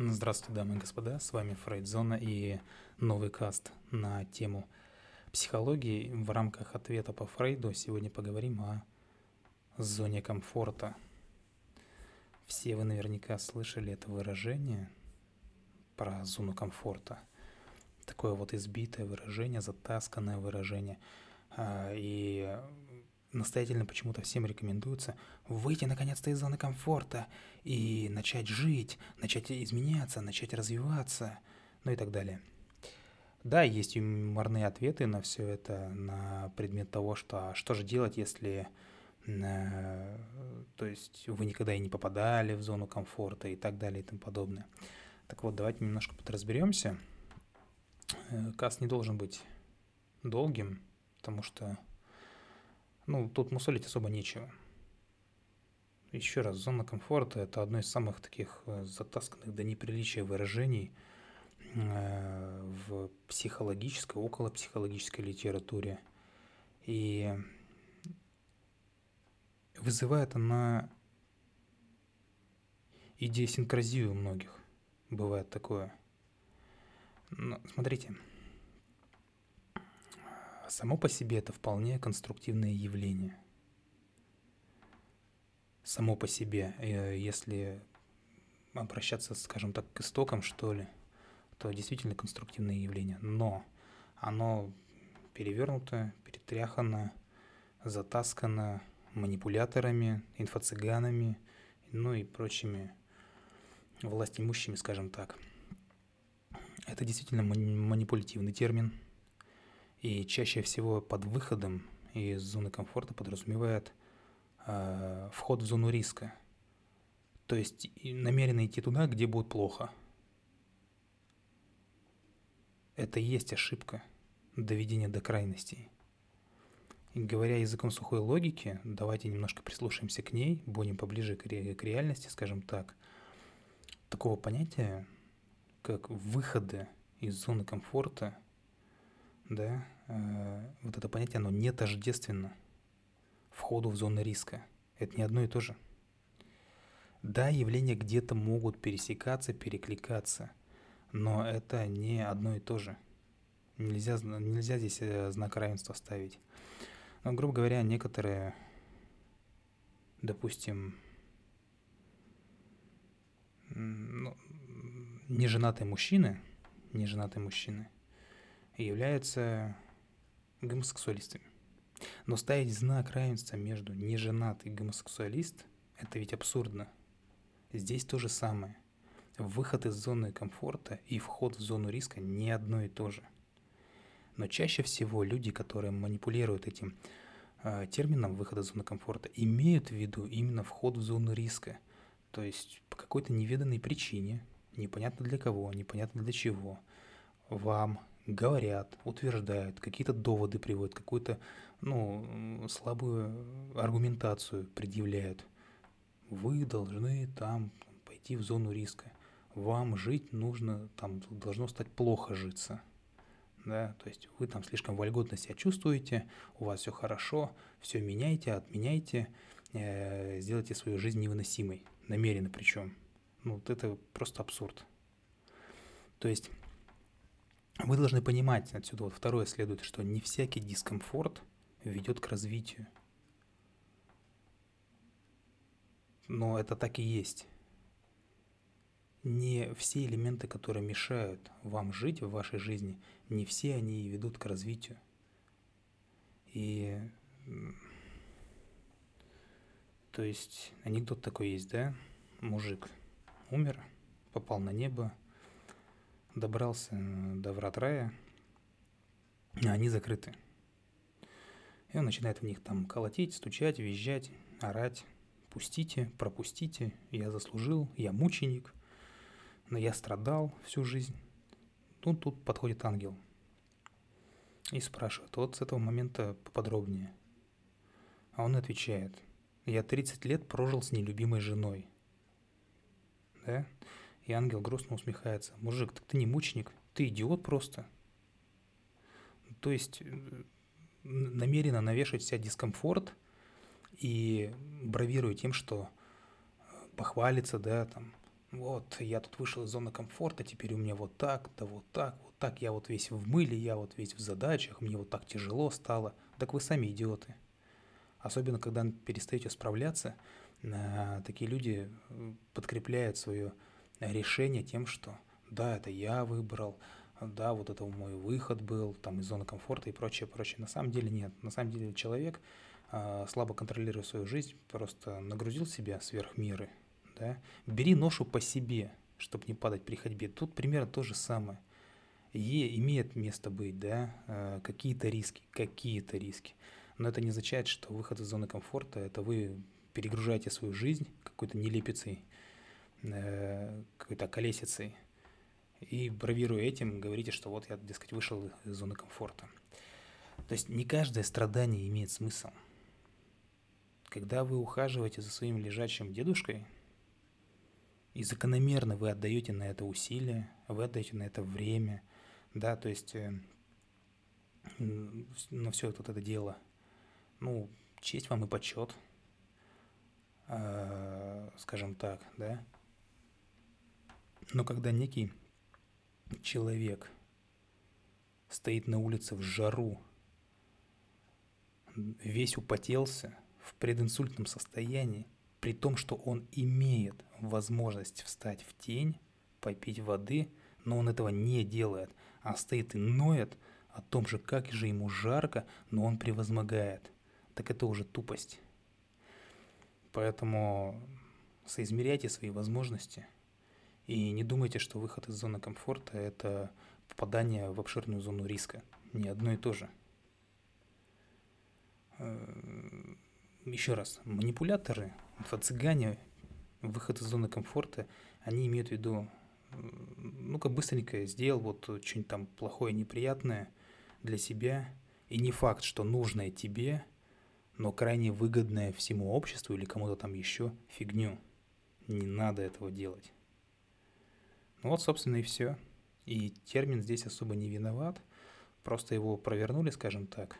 Здравствуйте, дамы и господа, с вами Фрейдзона и новый каст на тему психологии. В рамках ответа по Фрейду сегодня поговорим о зоне комфорта. Все вы наверняка слышали это выражение про зону комфорта. Такое вот избитое выражение, затасканное выражение. А, и настоятельно почему-то всем рекомендуется выйти наконец-то из зоны комфорта и начать жить, начать изменяться, начать развиваться, ну и так далее. Да, есть юморные ответы на все это, на предмет того, что а что же делать, если э, то есть вы никогда и не попадали в зону комфорта и так далее и тому подобное. Так вот, давайте немножко подразберемся. Э, каст не должен быть долгим, потому что ну, тут мусолить особо нечего. Еще раз, зона комфорта – это одно из самых таких э, затасканных до неприличия выражений э, в психологической, около психологической литературе. И вызывает она идиосинкразию у многих. Бывает такое. Но, смотрите, само по себе это вполне конструктивное явление. Само по себе, э, если обращаться, скажем так, к истокам, что ли, то действительно конструктивное явление. Но оно перевернуто, перетряхано, затаскано манипуляторами, инфо-цыганами, ну и прочими властимущими, скажем так. Это действительно манипулятивный термин – и чаще всего под выходом из зоны комфорта подразумевает э, вход в зону риска. То есть намеренно идти туда, где будет плохо. Это и есть ошибка доведения до крайностей. И говоря языком сухой логики, давайте немножко прислушаемся к ней, будем поближе к, ре- к реальности, скажем так. Такого понятия, как выходы из зоны комфорта – да, э, вот это понятие, оно не тождественно входу в зону риска. Это не одно и то же. Да, явления где-то могут пересекаться, перекликаться, но это не одно и то же. Нельзя, нельзя здесь э, знак равенства ставить. Но, грубо говоря, некоторые, допустим, ну, неженатые мужчины, неженатые мужчины – являются гомосексуалистами. Но ставить знак равенства между неженатый гомосексуалист – это ведь абсурдно. Здесь то же самое. Выход из зоны комфорта и вход в зону риска не одно и то же. Но чаще всего люди, которые манипулируют этим э, термином выхода из зоны комфорта, имеют в виду именно вход в зону риска. То есть по какой-то неведанной причине, непонятно для кого, непонятно для чего, вам говорят, утверждают, какие-то доводы приводят, какую-то ну, слабую аргументацию предъявляют. Вы должны там пойти в зону риска. Вам жить нужно, там должно стать плохо житься. Да, то есть вы там слишком вольготно себя чувствуете, у вас все хорошо, все меняйте, отменяйте, э, сделайте свою жизнь невыносимой, намеренно причем. Ну, вот это просто абсурд. То есть вы должны понимать, отсюда вот второе следует, что не всякий дискомфорт ведет к развитию. Но это так и есть. Не все элементы, которые мешают вам жить в вашей жизни, не все они ведут к развитию. И то есть анекдот такой есть, да? Мужик умер, попал на небо, добрался до врат рая, а они закрыты. И он начинает в них там колотить, стучать, визжать, орать. Пустите, пропустите, я заслужил, я мученик, но я страдал всю жизнь. Ну, тут подходит ангел и спрашивает, вот с этого момента поподробнее. А он отвечает, я 30 лет прожил с нелюбимой женой. Да? И ангел грустно усмехается. Мужик, так ты не мученик, ты идиот просто. То есть э, намеренно навешивать себя дискомфорт и бравируя тем, что э, похвалится, да, там, вот я тут вышел из зоны комфорта, теперь у меня вот так, да вот так, вот так, я вот весь в мыле, я вот весь в задачах, мне вот так тяжело стало. Так вы сами идиоты. Особенно, когда перестаете справляться, а, такие люди э, подкрепляют свое решение тем, что да, это я выбрал, да, вот это мой выход был, там из зоны комфорта и прочее, прочее. На самом деле нет. На самом деле человек, а, слабо контролируя свою жизнь, просто нагрузил себя сверх меры, да. Бери ношу по себе, чтобы не падать при ходьбе. Тут примерно то же самое. И имеет место быть, да, а, какие-то риски, какие-то риски. Но это не означает, что выход из зоны комфорта – это вы перегружаете свою жизнь какой-то нелепицей, какой-то колесицей, и бравируя этим, говорите, что вот я, дескать, вышел из зоны комфорта. То есть не каждое страдание имеет смысл. Когда вы ухаживаете за своим лежачим дедушкой, и закономерно вы отдаете на это усилия, вы отдаете на это время, да, то есть э, на все вот это дело, ну, честь вам и почет, э, скажем так, да. Но когда некий человек стоит на улице в жару, весь употелся, в прединсультном состоянии, при том, что он имеет возможность встать в тень, попить воды, но он этого не делает, а стоит и ноет о том же, как же ему жарко, но он превозмогает. Так это уже тупость. Поэтому соизмеряйте свои возможности – и не думайте, что выход из зоны комфорта – это попадание в обширную зону риска. Не одно и то же. Э, Еще раз, манипуляторы, цыгане, выход из зоны комфорта, они имеют в виду, ну-ка быстренько сделал вот что-нибудь там плохое, неприятное для себя, и не факт, что нужное тебе, но крайне выгодное всему обществу или кому-то там еще фигню. Не надо этого делать. Ну вот, собственно, и все. И термин здесь особо не виноват. Просто его провернули, скажем так,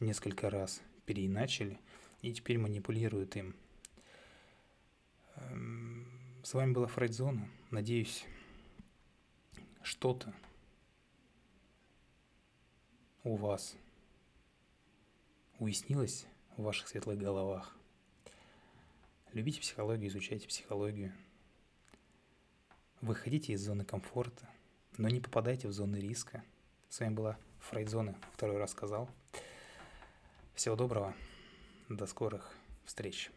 несколько раз, переиначили, и теперь манипулируют им. Эм, с вами была Фрейдзона. Надеюсь, что-то у вас уяснилось в ваших светлых головах. Любите психологию, изучайте психологию – Выходите из зоны комфорта, но не попадайте в зоны риска. С вами была Фрейдзона, второй раз сказал. Всего доброго, до скорых встреч.